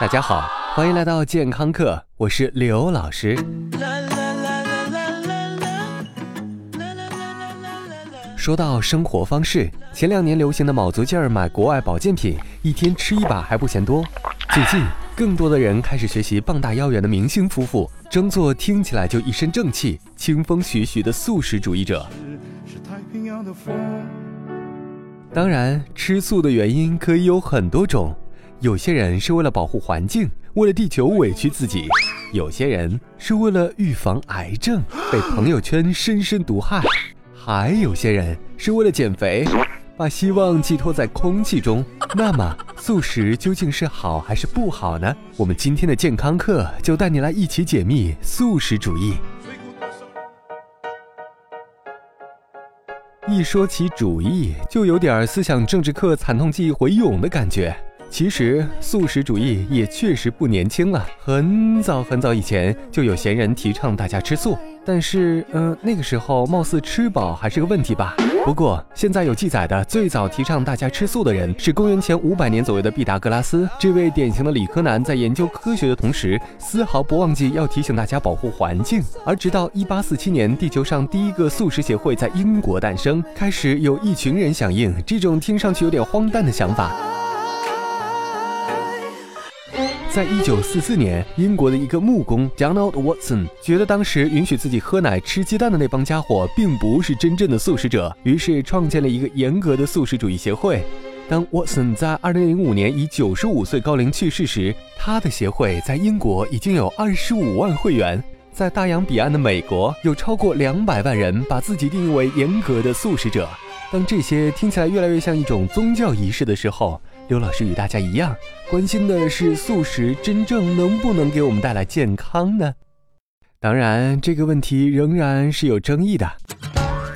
大家好，欢迎来到健康课，我是刘老师。说到生活方式，前两年流行的卯足劲儿买国外保健品，一天吃一把还不嫌多。最近，更多的人开始学习傍大腰圆的明星夫妇，争做听起来就一身正气、清风徐徐的素食主义者。当然，吃素的原因可以有很多种。有些人是为了保护环境，为了地球委屈自己；有些人是为了预防癌症，被朋友圈深深毒害；还有些人是为了减肥，把希望寄托在空气中。那么，素食究竟是好还是不好呢？我们今天的健康课就带你来一起解密素食主义。一说起主义，就有点思想政治课惨痛记忆回涌的感觉。其实素食主义也确实不年轻了，很早很早以前就有闲人提倡大家吃素，但是，嗯，那个时候貌似吃饱还是个问题吧。不过现在有记载的最早提倡大家吃素的人是公元前五百年左右的毕达哥拉斯。这位典型的理科男在研究科学的同时，丝毫不忘记要提醒大家保护环境。而直到一八四七年，地球上第一个素食协会在英国诞生，开始有一群人响应这种听上去有点荒诞的想法。在一九四四年，英国的一个木工 Donald Watson 觉得当时允许自己喝奶、吃鸡蛋的那帮家伙并不是真正的素食者，于是创建了一个严格的素食主义协会。当 Watson 在二零零五年以九十五岁高龄去世时，他的协会在英国已经有二十五万会员，在大洋彼岸的美国，有超过两百万人把自己定义为严格的素食者。当这些听起来越来越像一种宗教仪式的时候，刘老师与大家一样，关心的是素食真正能不能给我们带来健康呢？当然，这个问题仍然是有争议的。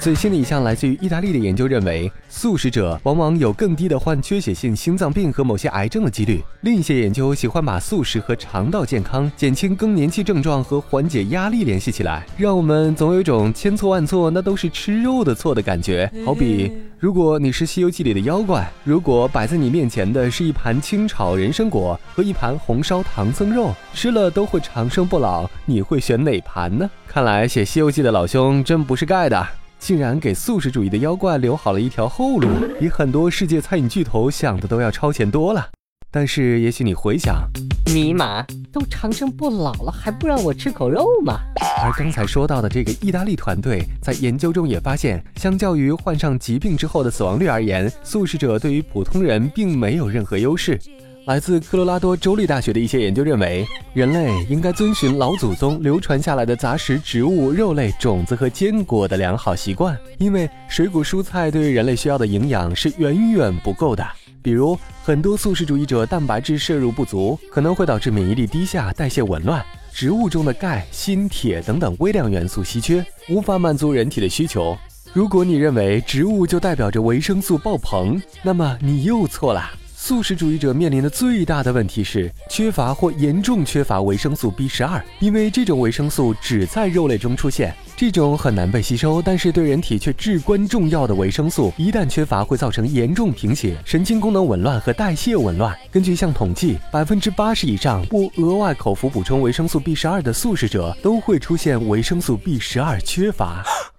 最新的一项来自于意大利的研究认为，素食者往往有更低的患缺血性心脏病和某些癌症的几率。另一些研究喜欢把素食和肠道健康、减轻更年期症状和缓解压力联系起来，让我们总有一种千错万错那都是吃肉的错的感觉。好比，如果你是《西游记》里的妖怪，如果摆在你面前的是一盘清炒人参果和一盘红烧唐僧肉，吃了都会长生不老，你会选哪盘呢？看来写《西游记》的老兄真不是盖的。竟然给素食主义的妖怪留好了一条后路，比很多世界餐饮巨头想的都要超前多了。但是，也许你回想，尼玛，都长生不老了，还不让我吃口肉吗？而刚才说到的这个意大利团队，在研究中也发现，相较于患上疾病之后的死亡率而言，素食者对于普通人并没有任何优势。来自科罗拉多州立大学的一些研究认为，人类应该遵循老祖宗流传下来的杂食植物、肉类、种子和坚果的良好习惯，因为水果蔬菜对于人类需要的营养是远远不够的。比如，很多素食主义者蛋白质摄入不足，可能会导致免疫力低下、代谢紊乱；植物中的钙、锌、铁等等微量元素稀缺，无法满足人体的需求。如果你认为植物就代表着维生素爆棚，那么你又错了。素食主义者面临的最大的问题是缺乏或严重缺乏维生素 B 十二，因为这种维生素只在肉类中出现。这种很难被吸收，但是对人体却至关重要的维生素，一旦缺乏会造成严重贫血、神经功能紊乱和代谢紊乱。根据一项统计，百分之八十以上不额外口服补充维生素 B 十二的素食者都会出现维生素 B 十二缺乏。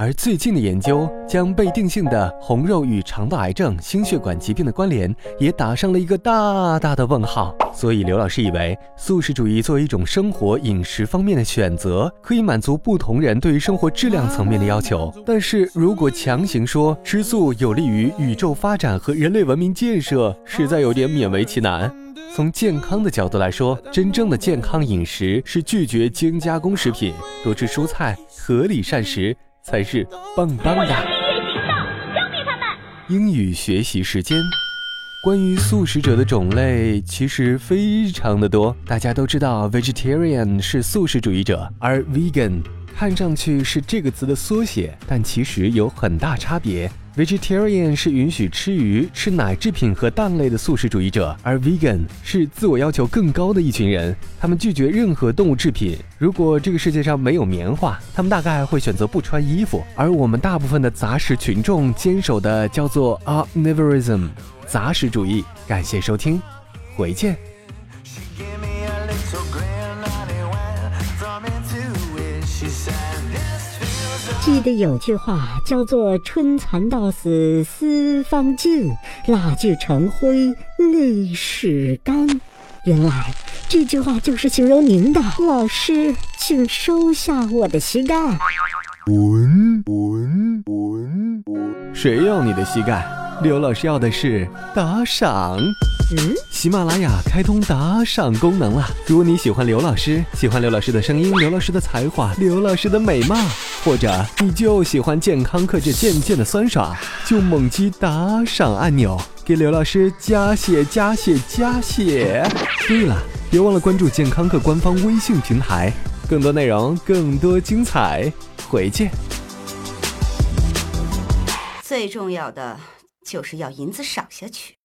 而最近的研究将被定性的红肉与肠道癌症、心血管疾病的关联也打上了一个大大的问号。所以刘老师以为，素食主义作为一种生活饮食方面的选择，可以满足不同人对于生活质量层面的要求。但是如果强行说吃素有利于宇宙发展和人类文明建设，实在有点勉为其难。从健康的角度来说，真正的健康饮食是拒绝精加工食品，多吃蔬菜，合理膳食。才是棒棒的。英语学习时间，关于素食者的种类其实非常的多。大家都知道，vegetarian 是素食主义者，而 vegan 看上去是这个词的缩写，但其实有很大差别。Vegetarian 是允许吃鱼、吃奶制品和蛋类的素食主义者，而 Vegan 是自我要求更高的一群人，他们拒绝任何动物制品。如果这个世界上没有棉花，他们大概会选择不穿衣服。而我们大部分的杂食群众坚守的叫做 Omnivorism，杂食主义。感谢收听，回见。She gave me a little 记得有句话叫做“春蚕到死丝方尽，蜡炬成灰泪始干”。原来这句话就是形容您的。老师，请收下我的膝盖。滚滚滚滚！谁要你的膝盖？刘老师要的是打赏。嗯，喜马拉雅开通打赏功能了。如果你喜欢刘老师，喜欢刘老师的声音、刘老师的才华、刘老师的美貌，或者你就喜欢健康课这渐渐的酸爽，就猛击打赏按钮，给刘老师加血加血加血。对了，别忘了关注健康课官方微信平台，更多内容，更多精彩，回见。最重要的就是要银子赏下去。